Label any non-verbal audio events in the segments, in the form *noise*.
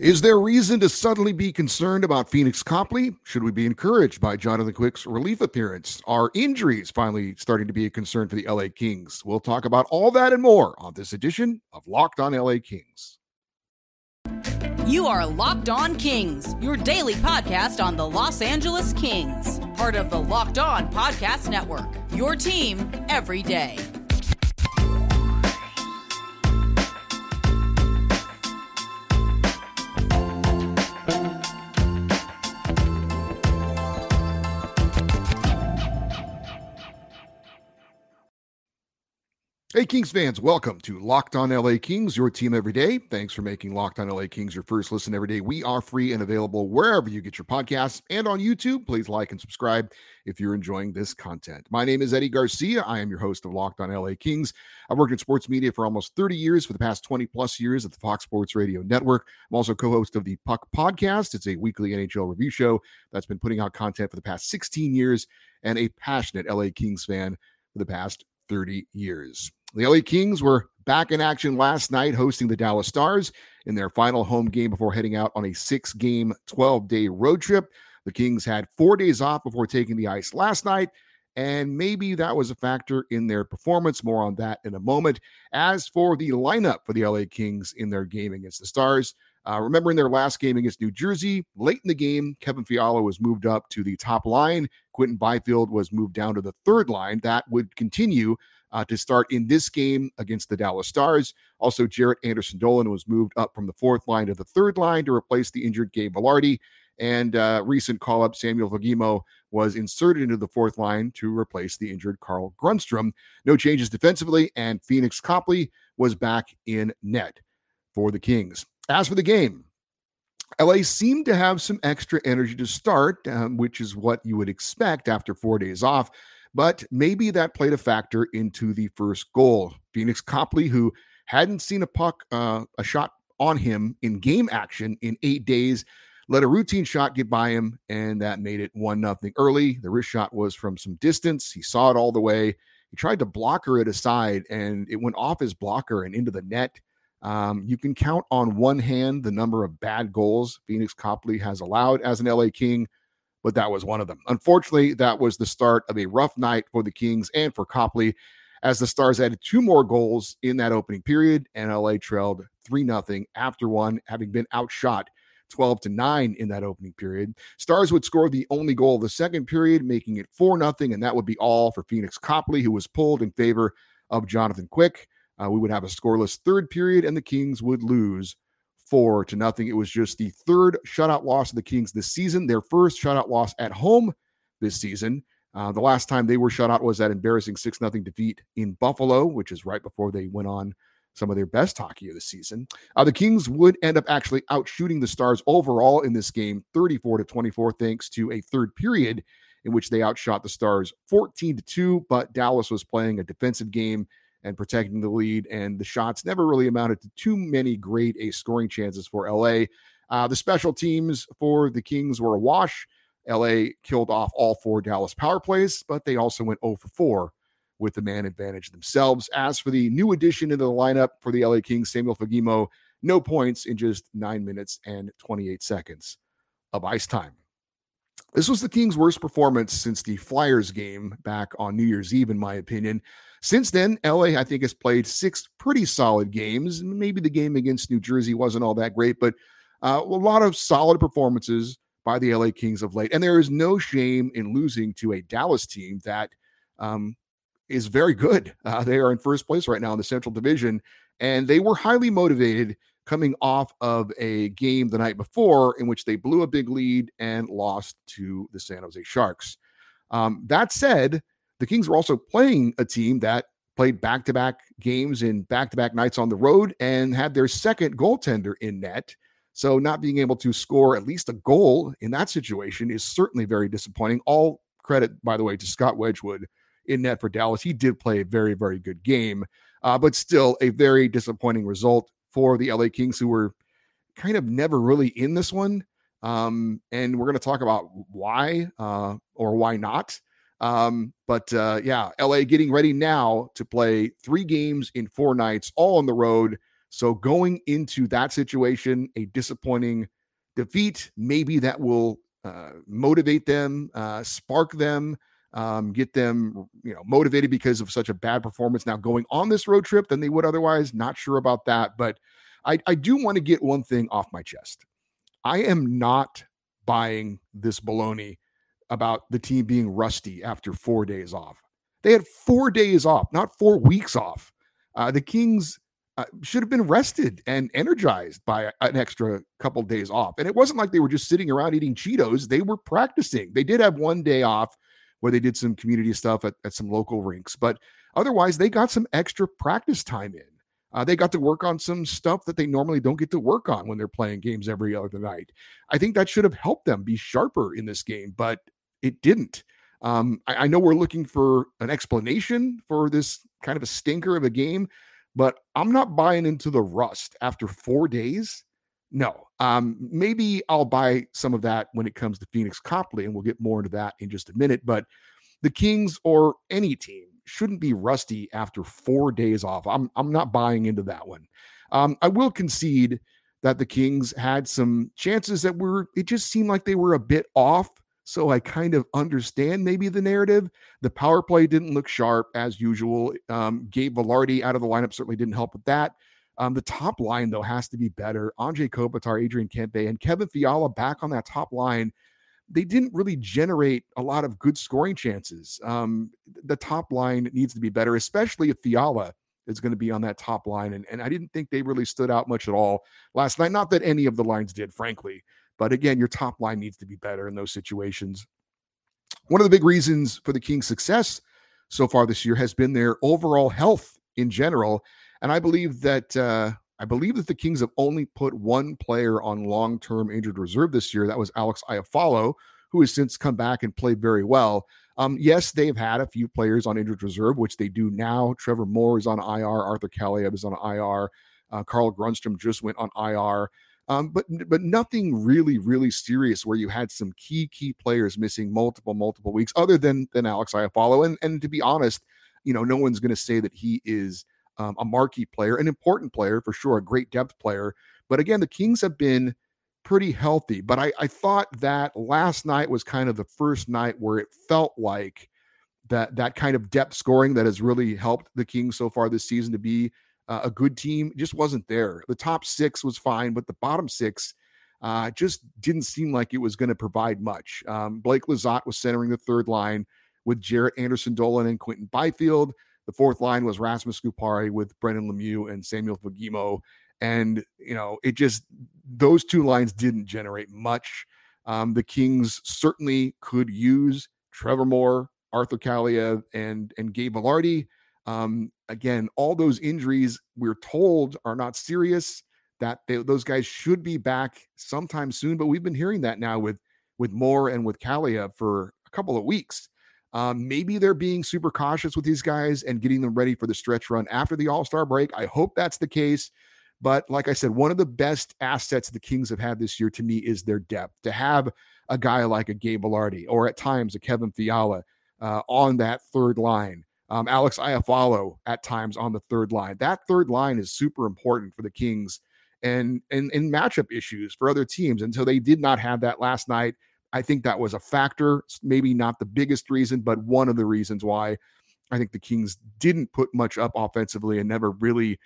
Is there reason to suddenly be concerned about Phoenix Copley? Should we be encouraged by Jonathan Quick's relief appearance? Are injuries finally starting to be a concern for the LA Kings? We'll talk about all that and more on this edition of Locked On LA Kings. You are Locked On Kings, your daily podcast on the Los Angeles Kings, part of the Locked On Podcast Network. Your team every day. Hey, Kings fans, welcome to Locked On LA Kings, your team every day. Thanks for making Locked On LA Kings your first listen every day. We are free and available wherever you get your podcasts and on YouTube. Please like and subscribe if you're enjoying this content. My name is Eddie Garcia. I am your host of Locked On LA Kings. I've worked in sports media for almost 30 years, for the past 20 plus years at the Fox Sports Radio Network. I'm also co host of the Puck Podcast. It's a weekly NHL review show that's been putting out content for the past 16 years and a passionate LA Kings fan for the past 30 years. The LA Kings were back in action last night, hosting the Dallas Stars in their final home game before heading out on a six game, 12 day road trip. The Kings had four days off before taking the ice last night, and maybe that was a factor in their performance. More on that in a moment. As for the lineup for the LA Kings in their game against the Stars, uh, remember in their last game against New Jersey, late in the game, Kevin Fiala was moved up to the top line. Quinton Byfield was moved down to the third line. That would continue uh, to start in this game against the Dallas Stars. Also, Jaret Anderson Dolan was moved up from the fourth line to the third line to replace the injured Gabe Vilardi. And uh, recent call up Samuel Fagemo was inserted into the fourth line to replace the injured Carl Grundstrom. No changes defensively, and Phoenix Copley was back in net for the Kings. As for the game, LA seemed to have some extra energy to start, um, which is what you would expect after four days off. But maybe that played a factor into the first goal. Phoenix Copley, who hadn't seen a puck, uh, a shot on him in game action in eight days, let a routine shot get by him, and that made it one nothing early. The wrist shot was from some distance. He saw it all the way. He tried to blocker it aside, and it went off his blocker and into the net. Um, you can count on one hand the number of bad goals Phoenix Copley has allowed as an LA King but that was one of them. Unfortunately, that was the start of a rough night for the Kings and for Copley as the Stars added two more goals in that opening period and LA trailed 3 0 after one, having been outshot 12 to 9 in that opening period. Stars would score the only goal of the second period, making it 4 0, and that would be all for Phoenix Copley, who was pulled in favor of Jonathan Quick. Uh, we would have a scoreless third period, and the Kings would lose four to nothing. It was just the third shutout loss of the Kings this season, their first shutout loss at home this season. Uh, the last time they were shut out was that embarrassing 6 0 defeat in Buffalo, which is right before they went on some of their best hockey of the season. Uh, the Kings would end up actually outshooting the Stars overall in this game, 34 to 24, thanks to a third period in which they outshot the Stars 14 to 2. But Dallas was playing a defensive game and protecting the lead. And the shots never really amounted to too many great a scoring chances for LA. Uh, the special teams for the Kings were a wash. LA killed off all four Dallas power plays, but they also went 0 for 4 with the man advantage themselves. As for the new addition into the lineup for the LA Kings, Samuel Fagemo, no points in just nine minutes and 28 seconds of ice time. This was the Kings' worst performance since the Flyers game back on New Year's Eve, in my opinion. Since then, LA, I think, has played six pretty solid games. Maybe the game against New Jersey wasn't all that great, but uh, a lot of solid performances by the LA Kings of late. And there is no shame in losing to a Dallas team that um, is very good. Uh, they are in first place right now in the Central Division, and they were highly motivated coming off of a game the night before in which they blew a big lead and lost to the San Jose Sharks. Um, that said, the Kings were also playing a team that played back to back games in back to back nights on the road and had their second goaltender in net. So, not being able to score at least a goal in that situation is certainly very disappointing. All credit, by the way, to Scott Wedgewood in net for Dallas. He did play a very, very good game, uh, but still a very disappointing result for the LA Kings, who were kind of never really in this one. Um, and we're going to talk about why uh, or why not. Um, but uh, yeah, LA getting ready now to play three games in four nights, all on the road So going into that situation, a disappointing defeat, maybe that will uh, motivate them, uh, spark them, um, get them, you know, motivated because of such a bad performance now going on this road trip than they would otherwise. Not sure about that, but I, I do want to get one thing off my chest. I am not buying this baloney about the team being rusty after four days off. They had four days off, not four weeks off. Uh, the Kings uh, should have been rested and energized by an extra couple days off. And it wasn't like they were just sitting around eating Cheetos. They were practicing. They did have one day off where they did some community stuff at, at some local rinks, but otherwise, they got some extra practice time in. Uh, they got to work on some stuff that they normally don't get to work on when they're playing games every other night. I think that should have helped them be sharper in this game, but it didn't. Um, I, I know we're looking for an explanation for this kind of a stinker of a game, but I'm not buying into the rust after four days. No, um, maybe I'll buy some of that when it comes to Phoenix Copley, and we'll get more into that in just a minute. But the Kings or any team shouldn't be rusty after four days off. I'm I'm not buying into that one. Um, I will concede that the Kings had some chances that were it just seemed like they were a bit off. So I kind of understand maybe the narrative. The power play didn't look sharp as usual. Um, Gabe Vilardi out of the lineup certainly didn't help with that. Um, the top line though has to be better. Anze Kopitar, Adrian Kempe, and Kevin Fiala back on that top line they didn't really generate a lot of good scoring chances. Um, the top line needs to be better, especially if Fiala is going to be on that top line. And, and I didn't think they really stood out much at all last night. Not that any of the lines did, frankly. But again, your top line needs to be better in those situations. One of the big reasons for the Kings' success so far this year has been their overall health in general. And I believe that uh, I believe that the Kings have only put one player on long term injured reserve this year. That was Alex Iafallo, who has since come back and played very well. Um, yes, they've had a few players on injured reserve, which they do now. Trevor Moore is on IR. Arthur Kaliyev is on IR. Uh, Carl Grundstrom just went on IR. Um, but but nothing really really serious where you had some key key players missing multiple multiple weeks, other than than Alex Iafallo. And and to be honest, you know, no one's going to say that he is um, a marquee player, an important player for sure, a great depth player. But again, the Kings have been pretty healthy. But I, I thought that last night was kind of the first night where it felt like that that kind of depth scoring that has really helped the Kings so far this season to be uh, a good team just wasn't there. The top six was fine, but the bottom six uh, just didn't seem like it was going to provide much. Um, Blake Lizotte was centering the third line with Jaret Anderson Dolan and Quinton Byfield. The fourth line was Rasmus Kupari with Brendan Lemieux and Samuel Fagemo. And, you know, it just, those two lines didn't generate much. Um, the Kings certainly could use Trevor Moore, Arthur Kaliyev, and, and Gabe Vilardi. Um, again, all those injuries we're told are not serious, that they, those guys should be back sometime soon. But we've been hearing that now with, with Moore and with Kaliyev for a couple of weeks. Um, maybe they're being super cautious with these guys and getting them ready for the stretch run after the All Star break. I hope that's the case. But like I said, one of the best assets the Kings have had this year to me is their depth. To have a guy like a Gabe Vilardi or at times a Kevin Fiala uh, on that third line, um, Alex Iafallo at times on the third line. That third line is super important for the Kings and and and matchup issues for other teams. And so they did not have that last night. I think that was a factor, maybe not the biggest reason, but one of the reasons why I think the Kings didn't put much up offensively and never really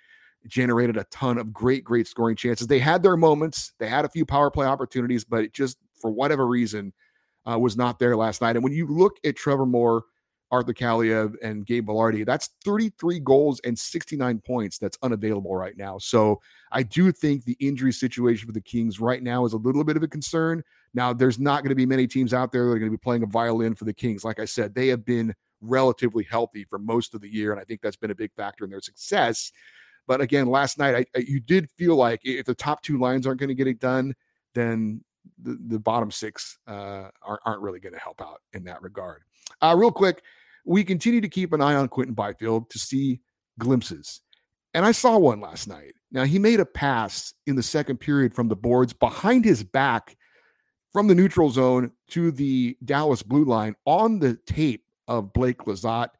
generated a ton of great, great scoring chances. They had their moments, they had a few power play opportunities, but it just, for whatever reason, uh, was not there last night. And when you look at Trevor Moore, Arthur Kaliyev, and Gabe Vilardi, that's 33 goals and 69 points that's unavailable right now. So I do think the injury situation for the Kings right now is a little bit of a concern. Now, there's not going to be many teams out there that are going to be playing a violin for the Kings. Like I said, they have been relatively healthy for most of the year, and I think that's been a big factor in their success. But again, last night, I, I, you did feel like if the top two lines aren't going to get it done, then the, the bottom six uh, aren't, aren't really going to help out in that regard. Uh, real quick, we continue to keep an eye on Quinton Byfield to see glimpses. And I saw one last night. Now, he made a pass in the second period from the boards behind his back from the neutral zone to the Dallas blue line on the tape of Blake Lizotte,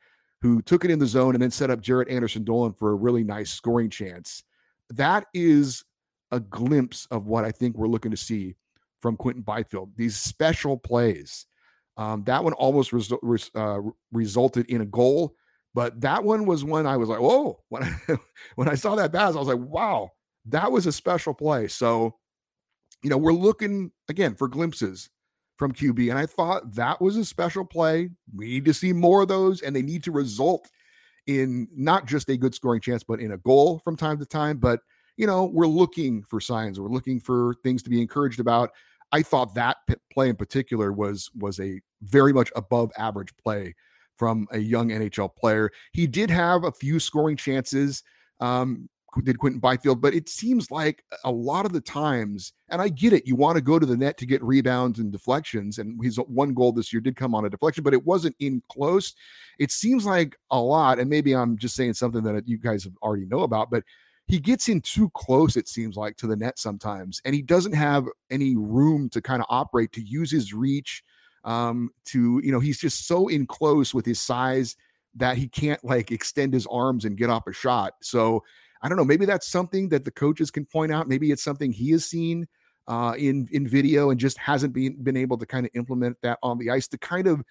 who took it in the zone and then set up Jaret Anderson Dolan for a really nice scoring chance. that is a glimpse of what I think we're looking to see from Quinton Byfield. These special plays. Um, that one almost resu- res- uh, resulted in a goal, but that one was when I was like, "Whoa!" When *laughs* I when I saw that pass, I was like, "Wow, that was a special play." So, you know, we're looking again for glimpses from QB, and I thought that was a special play. We need to see more of those, and they need to result in not just a good scoring chance, but in a goal from time to time. But you know, we're looking for signs. We're looking for things to be encouraged about. I thought that play in particular was was a very much above average play from a young NHL player. He did have a few scoring chances. Um, did Quinton Byfield, but it seems like a lot of the times, and I get it, you want to go to the net to get rebounds and deflections, and his one goal this year did come on a deflection, but it wasn't in close. It seems like a lot, and maybe I'm just saying something that you guys already know about, but he gets in too close, it seems like, to the net sometimes, and he doesn't have any room to kind of operate, to use his reach, um, to, you know, he's just so in close with his size that he can't like extend his arms and get off a shot. So I don't know, maybe that's something that the coaches can point out. Maybe it's something he has seen uh, in in video and just hasn't been been able to kind of implement that on the ice to kind of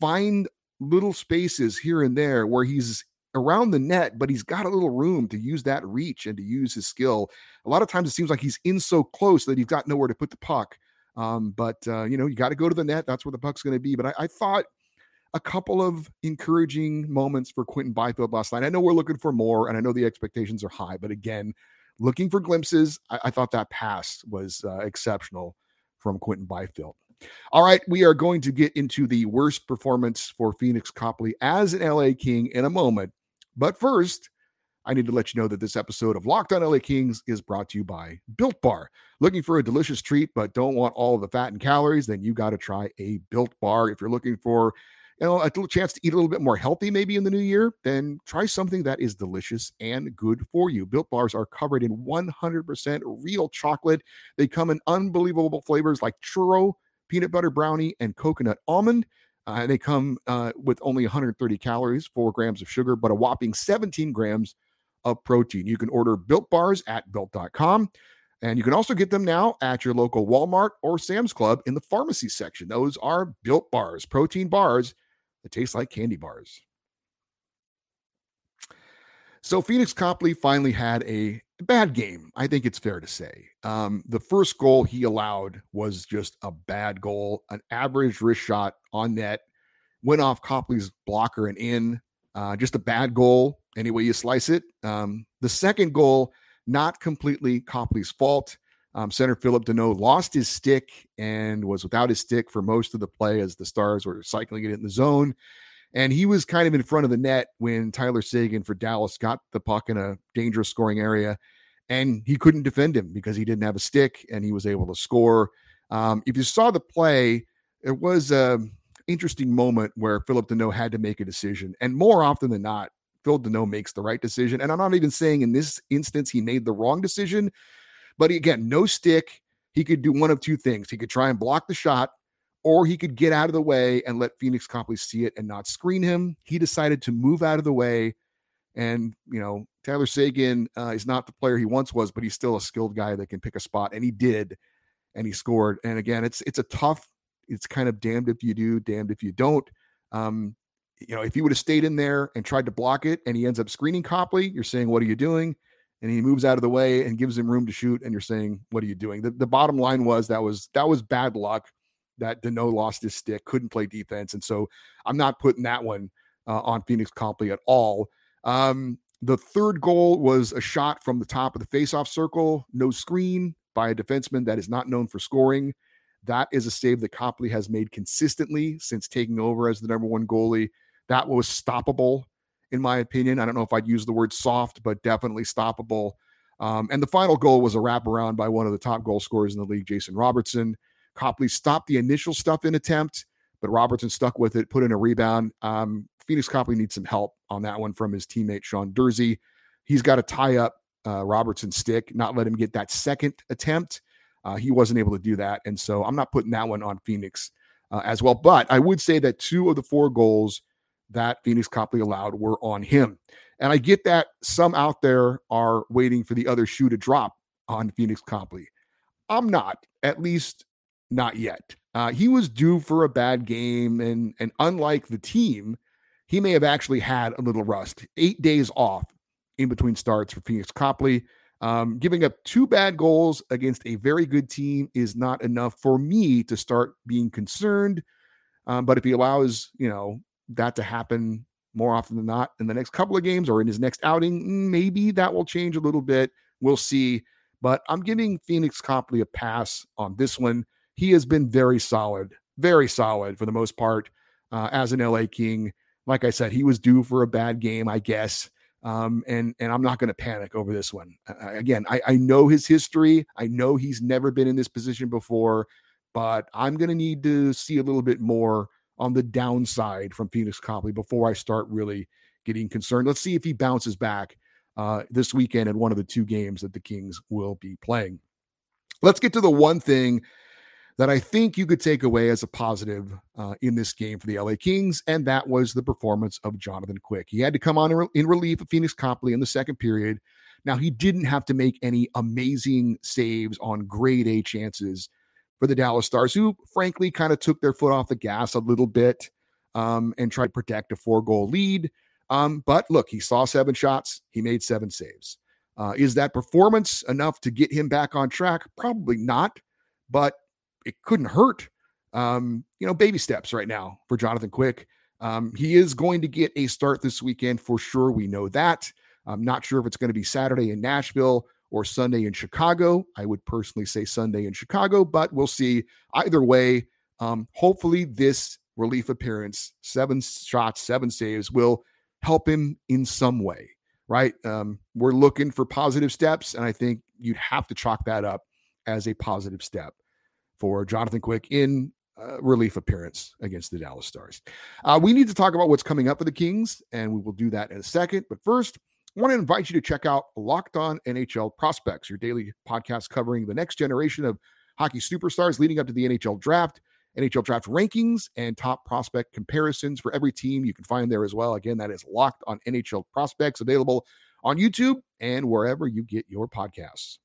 find little spaces here and there where he's around the net, but he's got a little room to use that reach and to use his skill. A lot of times it seems like he's in so close that he's got nowhere to put the puck. Um, but uh, you know, you got to go to the net. That's where the puck's going to be. But I, I, thought a couple of encouraging moments for Quinton Byfield last night. I know we're looking for more, and I know the expectations are high. But again, looking for glimpses, I, I thought that pass was uh, exceptional from Quinton Byfield. All right, we are going to get into the worst performance for Phoenix Copley as an LA King in a moment. But first, I need to let you know that this episode of Locked on LA Kings is brought to you by Built Bar. Looking for a delicious treat but don't want all the fat and calories? Then you got to try a Built Bar. If you're looking for you know, a little chance to eat a little bit more healthy maybe in the new year, then try something that is delicious and good for you. Built bars are covered in 100% real chocolate. They come in unbelievable flavors like churro, peanut butter brownie, and coconut almond. Uh, they come uh, with only 130 calories, four grams of sugar, but a whopping 17 grams of protein. You can order built bars at built.com. And you can also get them now at your local Walmart or Sam's Club in the pharmacy section. Those are built bars, protein bars that taste like candy bars. So Phoenix Copley finally had a bad game. I think it's fair to say. Um, the first goal he allowed was just a bad goal, an average wrist shot on net, went off Copley's blocker and in. Uh, just a bad goal, any way you slice it. Um, the second goal, not completely Copley's fault. Um, center Phillip Danault lost his stick and was without his stick for most of the play as the Stars were cycling it in the zone. And he was kind of in front of the net when Tyler Seguin for Dallas got the puck in a dangerous scoring area. And he couldn't defend him because he didn't have a stick and he was able to score. Um, if you saw the play, it was an interesting moment where Phillip Danault had to make a decision. And more often than not, Phil Danault makes the right decision. And I'm not even saying in this instance he made the wrong decision, but again, no stick. He could do one of two things. He could try and block the shot or he could get out of the way and let Phoenix Copley see it and not screen him. He decided to move out of the way. And, you know, Tyler Seguin uh, is not the player he once was, but he's still a skilled guy that can pick a spot. And he did. And he scored. And again, it's it's a tough, it's kind of damned if you do, damned if you don't. Um, you know, if he would have stayed in there and tried to block it and he ends up screening Copley, you're saying, What are you doing? And he moves out of the way and gives him room to shoot, and you're saying, What are you doing? The, the bottom line was that was that was bad luck that Danault lost his stick, couldn't play defense. And so I'm not putting that one uh, on Phoenix Copley at all. Um, the third goal was a shot from the top of the faceoff circle, no screen by a defenseman that is not known for scoring. That is a save that Copley has made consistently since taking over as the number one goalie. That was stoppable, in my opinion. I don't know if I'd use the word soft, but definitely stoppable. Um, and the final goal was a wraparound by one of the top goal scorers in the league, Jason Robertson. Copley stopped the initial stuff in attempt, but Robertson stuck with it, put in a rebound. Um, Phoenix Copley needs some help on that one from his teammate Sean Durzi. He's got to tie up uh, Robertson's stick, not let him get that second attempt. Uh, he wasn't able to do that, and so I'm not putting that one on Phoenix uh, as well. But I would say that two of the four goals that Phoenix Copley allowed were on him. And I get that some out there are waiting for the other shoe to drop on Phoenix Copley. I'm not, at least not yet. Uh, he was due for a bad game, and and unlike the team, he may have actually had a little rust. Eight days off in between starts for Phoenix Copley. Um, giving up two bad goals against a very good team is not enough for me to start being concerned. Um, but if he allows, you know, that to happen more often than not in the next couple of games or in his next outing, maybe that will change a little bit. We'll see. But I'm giving Phoenix Copley a pass on this one. He has been very solid, very solid for the most part uh, as an LA King. Like I said, he was due for a bad game, I guess. Um, and and I'm not going to panic over this one. Uh, again, I, I know his history. I know he's never been in this position before, but I'm going to need to see a little bit more on the downside from Phoenix Copley before I start really getting concerned. Let's see if he bounces back uh, this weekend in one of the two games that the Kings will be playing. Let's get to the one thing that I think you could take away as a positive uh, in this game for the LA Kings, and that was the performance of Jonathan Quick. He had to come on in relief of Phoenix Copley in the second period. Now, he didn't have to make any amazing saves on grade A chances for the Dallas Stars, who frankly kind of took their foot off the gas a little bit um, and tried to protect a four goal lead. Um, but look, he saw seven shots, he made seven saves. Uh, is that performance enough to get him back on track? Probably not, but it couldn't hurt. Um, you know, baby steps right now for Jonathan Quick. Um, he is going to get a start this weekend for sure. We know that. I'm not sure if it's going to be Saturday in Nashville or Sunday in Chicago. I would personally say Sunday in Chicago, but we'll see. Either way, um, hopefully, this relief appearance, seven shots, seven saves, will help him in some way, right? Um, we're looking for positive steps, and I think you'd have to chalk that up as a positive step for Jonathan Quick in uh, relief appearance against the Dallas Stars. Uh, we need to talk about what's coming up for the Kings, and we will do that in a second. But first, I want to invite you to check out Locked On NHL Prospects, your daily podcast covering the next generation of hockey superstars leading up to the NHL draft. NHL draft rankings and top prospect comparisons for every team you can find there as well. Again, that is locked on NHL prospects available on YouTube and wherever you get your podcasts.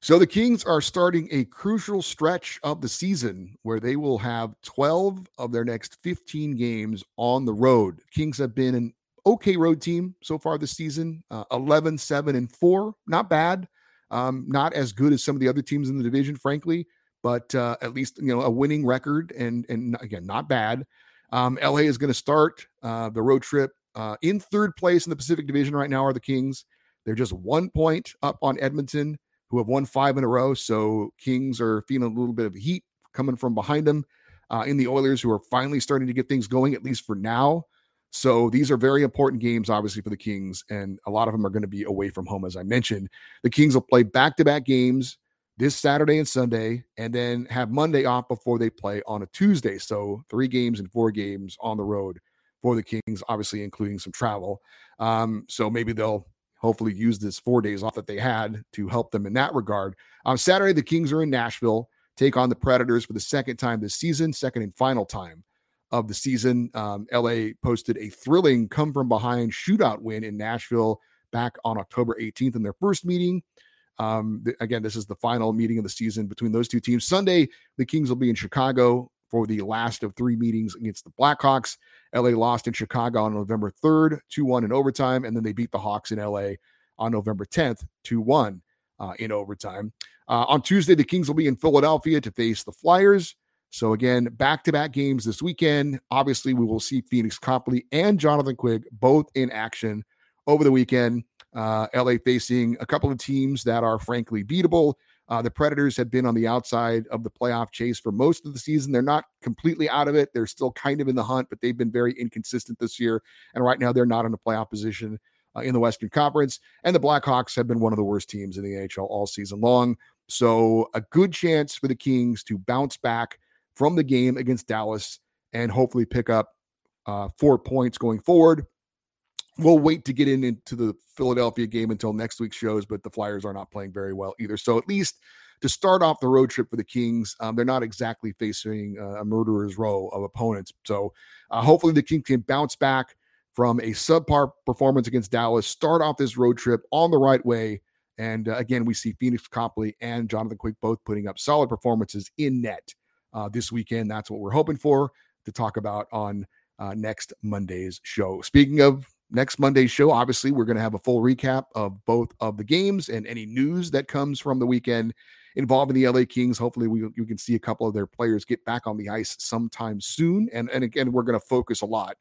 So the Kings are starting a crucial stretch of the season where they will have 12 of their next 15 games on the road. Kings have been an okay road team so far this season uh, 11, 7, and 4. Not bad. Um, not as good as some of the other teams in the division, frankly, but uh, at least you know a winning record and and again not bad. Um, LA is going to start uh, the road trip uh, in third place in the Pacific Division right now. Are the Kings? They're just one point up on Edmonton who have won five in a row. So Kings are feeling a little bit of heat coming from behind them uh, in the Oilers, who are finally starting to get things going, at least for now. So these are very important games, obviously, for the Kings, and a lot of them are going to be away from home, as I mentioned. The Kings will play back to back games this Saturday and Sunday, and then have Monday off before they play on a Tuesday. So three games and four games on the road for the Kings, obviously, including some travel. Um, so maybe they'll hopefully use this four days off that they had to help them in that regard. On Saturday, the Kings are in Nashville, take on the Predators for the second time this season, second and final time of the season. Um, LA posted a thrilling come from behind shootout win in Nashville back on October 18th in their first meeting. Um, th- again, this is the final meeting of the season between those two teams. Sunday, the Kings will be in Chicago for the last of three meetings against the Blackhawks. LA lost in Chicago on November 3rd, 2 1 in overtime, and then they beat the Hawks in LA on November 10th, 2 1 uh, in overtime. Uh, on Tuesday, the Kings will be in Philadelphia to face the Flyers. So, again, back to back games this weekend. Obviously, we will see Phoenix Copley and Jonathan Quick both in action over the weekend. Uh, LA facing a couple of teams that are frankly beatable. Uh, the Predators have been on the outside of the playoff chase for most of the season. They're not completely out of it. They're still kind of in the hunt, but they've been very inconsistent this year. And right now, they're not in a playoff position uh, in the Western Conference. And the Blackhawks have been one of the worst teams in the NHL all season long. So, a good chance for the Kings to bounce back from the game against Dallas and hopefully pick up uh, four points going forward we'll wait to get in into the Philadelphia game until next week's shows, but the Flyers are not playing very well either. So at least to start off the road trip for the Kings. Um, they're not exactly facing a murderer's row of opponents. So uh, hopefully the Kings can bounce back from a subpar performance against Dallas, start off this road trip on the right way. And uh, again, we see Phoenix Copley and Jonathan Quick both putting up solid performances in net uh, this weekend. That's what we're hoping for to talk about on uh, next Monday's show. Speaking of next Monday's show, obviously, we're going to have a full recap of both of the games and any news that comes from the weekend involving the LA Kings. Hopefully, we, we can see a couple of their players get back on the ice sometime soon. And, and again, we're going to focus a lot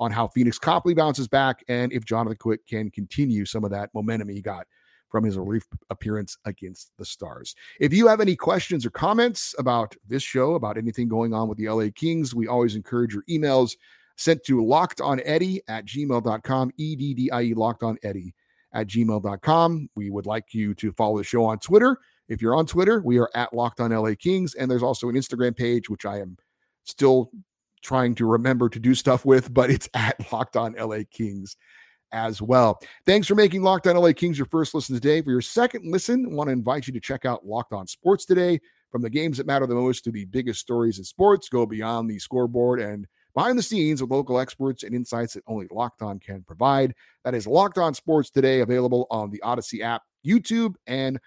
on how Phoenix Copley bounces back and if Jonathan Quick can continue some of that momentum he got from his relief appearance against the Stars. If you have any questions or comments about this show, about anything going on with the LA Kings, we always encourage your emails sent to lockedoneddie at gmail.com, E-D-D-I-E, locked on Eddie at gmail.com. We would like you to follow the show on Twitter. If you're on Twitter, we are at Locked On LA Kings, and there's also an Instagram page, which I am still trying to remember to do stuff with, but it's *laughs* at Locked On LA Kings as well. Thanks for making Locked On LA Kings your first listen today. For your second listen, I want to invite you to check out Locked On Sports today. From the games that matter the most to the biggest stories in sports, go beyond the scoreboard and behind the scenes with local experts and insights that only Locked On can provide. That is Locked On Sports today, available on the Audacy app, YouTube, and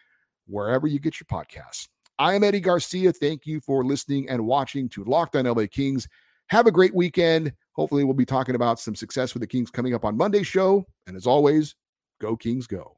wherever you get your podcasts. I am Eddie Garcia. Thank you for listening and watching to Locked On LA Kings. Have a great weekend. Hopefully, we'll be talking about some success with the Kings coming up on Monday's show. And as always, go Kings, go.